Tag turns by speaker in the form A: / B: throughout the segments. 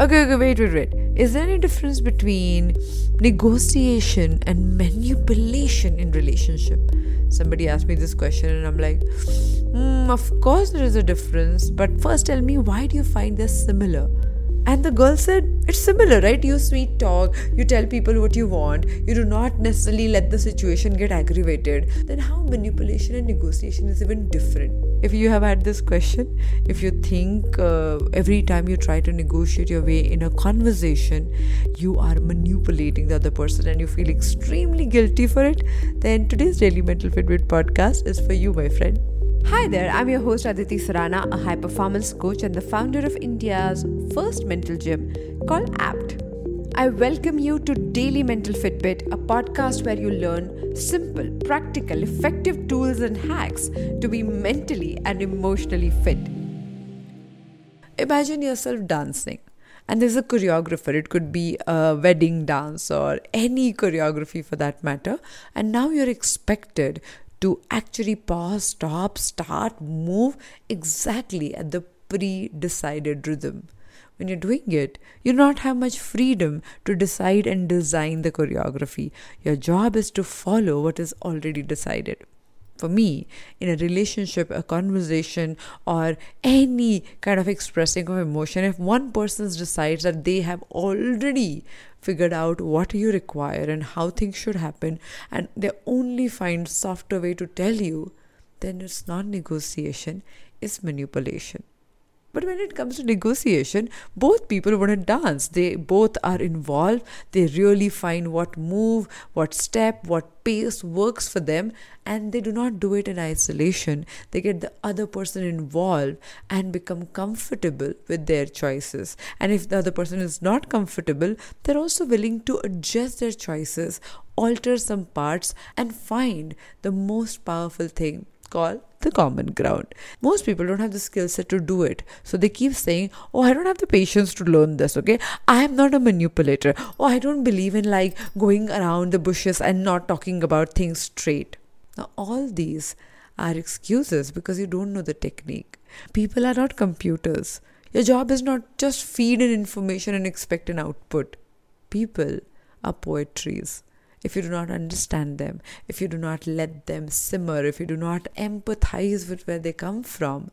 A: Okay, okay, wait, wait, wait. Is there any difference between negotiation and manipulation in relationship? Somebody asked me this question, and I'm like, mm, of course there is a difference. But first, tell me why do you find this similar? And the girl said, It's similar, right? You sweet talk, you tell people what you want, you do not necessarily let the situation get aggravated. Then, how manipulation and negotiation is even different? If you have had this question, if you think uh, every time you try to negotiate your way in a conversation, you are manipulating the other person and you feel extremely guilty for it, then today's Daily Mental Fitbit podcast is for you, my friend. Hi there, I'm your host Aditi Surana, a high performance coach and the founder of India's first mental gym called APT. I welcome you to Daily Mental Fitbit, a podcast where you learn simple, practical, effective tools and hacks to be mentally and emotionally fit. Imagine yourself dancing and there's a choreographer it could be a wedding dance or any choreography for that matter and now you're expected to actually pause, stop, start, move exactly at the pre decided rhythm. When you're doing it, you do not have much freedom to decide and design the choreography. Your job is to follow what is already decided for me in a relationship a conversation or any kind of expressing of emotion if one person decides that they have already figured out what you require and how things should happen and they only find softer way to tell you then it's not negotiation it's manipulation but when it comes to negotiation, both people want to dance. They both are involved. They really find what move, what step, what pace works for them, and they do not do it in isolation. They get the other person involved and become comfortable with their choices. And if the other person is not comfortable, they're also willing to adjust their choices, alter some parts, and find the most powerful thing called the common ground. Most people don't have the skill set to do it. So they keep saying, Oh, I don't have the patience to learn this, okay? I am not a manipulator. Oh, I don't believe in like going around the bushes and not talking about things straight. Now, all these are excuses because you don't know the technique. People are not computers. Your job is not just feed in information and expect an output. People are poetries if you do not understand them, if you do not let them simmer, if you do not empathize with where they come from,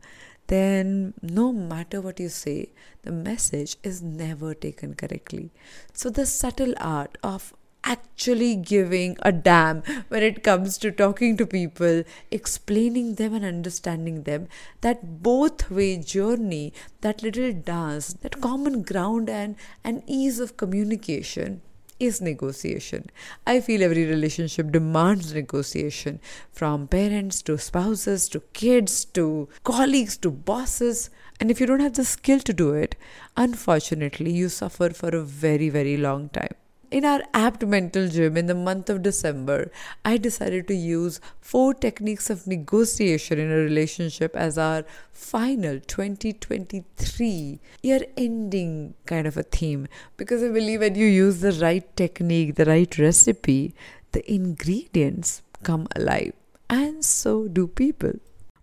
A: then no matter what you say, the message is never taken correctly. So, the subtle art of actually giving a damn when it comes to talking to people, explaining them and understanding them. That both way journey, that little dance, that common ground and an ease of communication is negotiation. I feel every relationship demands negotiation from parents to spouses to kids to colleagues to bosses. And if you don't have the skill to do it, unfortunately, you suffer for a very, very long time in our apt mental gym in the month of December, I decided to use four techniques of negotiation in a relationship as our final 2023 year ending kind of a theme because I believe when you use the right technique, the right recipe, the ingredients come alive, and so do people.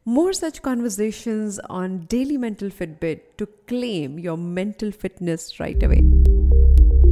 A: More such conversations on Daily Mental Fitbit to claim your mental fitness right away.